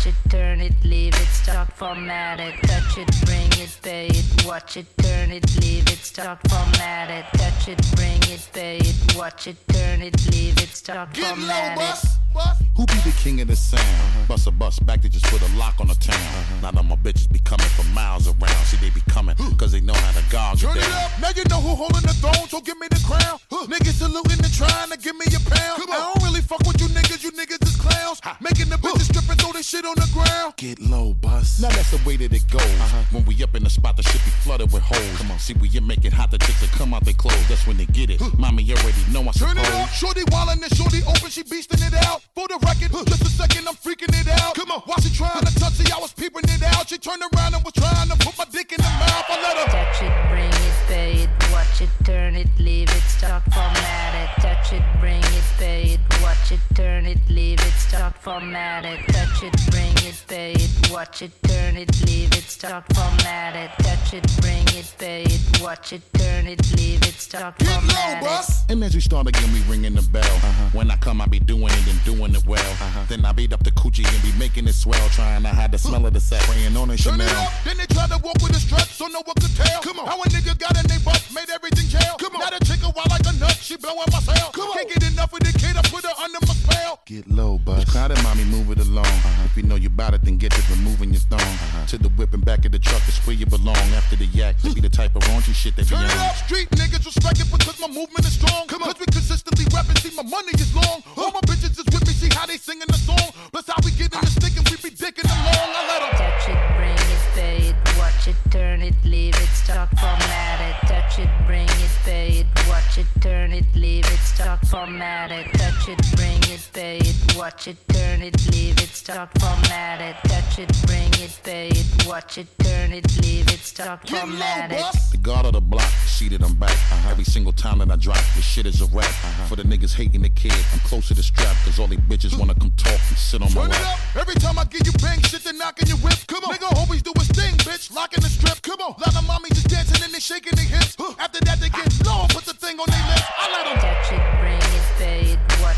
it, watch it, turn it, leave it, start format it, touch it, bring it, pay it, watch it, turn it, leave it, start format it, touch it, bring it, pay it, watch it, turn it, leave it, start Get low, format it. bus, bus. Who be the king of the sound? Uh-huh. Bust a bus back to just put a lock on the town. Uh-huh. Now that my bitches be coming from miles around. See, they be coming, cause they know how to gog Turn it it up, now you know who holding the throne, so give me the crown. Niggas saluting and trying to give me a pound. I don't really fuck with you niggas, you niggas is clowns. Making the bitches strip and throw this shit on the ground. Get low, bus. Now that's the way that it goes. Uh-huh. When we up in the spot, the shit be flooded with holes. Come on, see, we make it hot, the chicks that come out they clothes. That's when they get it. Mommy you already know I Turn it suppose. up, shorty wildin' and shorty open, she beastin' it out. For the record, just a second, I'm freaking it out. Come on, while she trying to touch it, I was peeping it out. She turned around and was trying to put my dick in the mouth. I let her. Touch it, bring it, pay it, watch it, turn it, leave it, start format it. Touch it, bring it, pay it, watch it, turn it, leave it, start format it. Touch it, bring it, pay it, watch it, turn it, leave it, start format it. Touch it, bring it, pay it, watch it, turn it, leave it, start format it. And as we start again, we ringing the bell. Uh-huh. When I come, I be doing it and doing it well. Uh-huh. Then I beat up the coochie and be making it swell. Trying to hide the smell of the set. Praying on a Turn it Chanel. up, then they try to walk with a strut, so no one could tell. Come on. How a nigga got in they butt, made everything jail. Come on. Now the chick a wild like a nut, she blowing my cell. Come on. Can't get enough of the kid, I put her under my spell. Get low, bus. Crowded, mommy, move it along. Uh-huh. If you know you bout it, then get to removing your thong. Uh-huh. To the whip and back of the truck, it's where you belong. After the yak, to be the type of raunchy shit they be Turn it on. up, street niggas respect it because my movement is strong. Come on. Cause we consistently rapping, see my money is long. All my format it, touch it, bring it, pay it, watch it, turn it, leave it, start, format it, touch it, bring it, pay it, watch it, turn it, leave it, start, format it. The god of the block, seated I'm back. Uh-huh. Every single time that I drop, this shit is a rap. Uh-huh. For the niggas hating the kid, I'm close to the strap, cause all they bitches wanna come talk and sit on my Turn it lap. up. Every time I give you bang shit, then knocking your whip. Come on. Nigga always do his thing, bitch. Locking the strip. Come on. Lot of mommies just dancing and they shaking their hips. Huh. After that, they get low, put the thing on their lips. I let them. Touch it,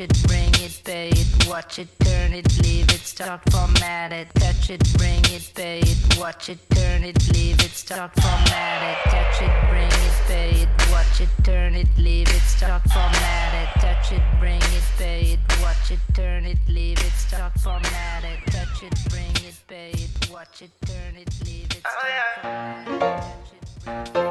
Touch it, bring it, pay it, watch it, turn it, leave it, start format it. Touch it, bring it, pay it, watch it, turn it, leave it, start format it. Touch it, bring it, pay it, watch it, turn it, leave it, start format it. Touch it, bring it, pay it, watch it, turn it, leave it, start format it. Touch it, bring it, pay it, watch it, turn it, leave it, oh, start format it.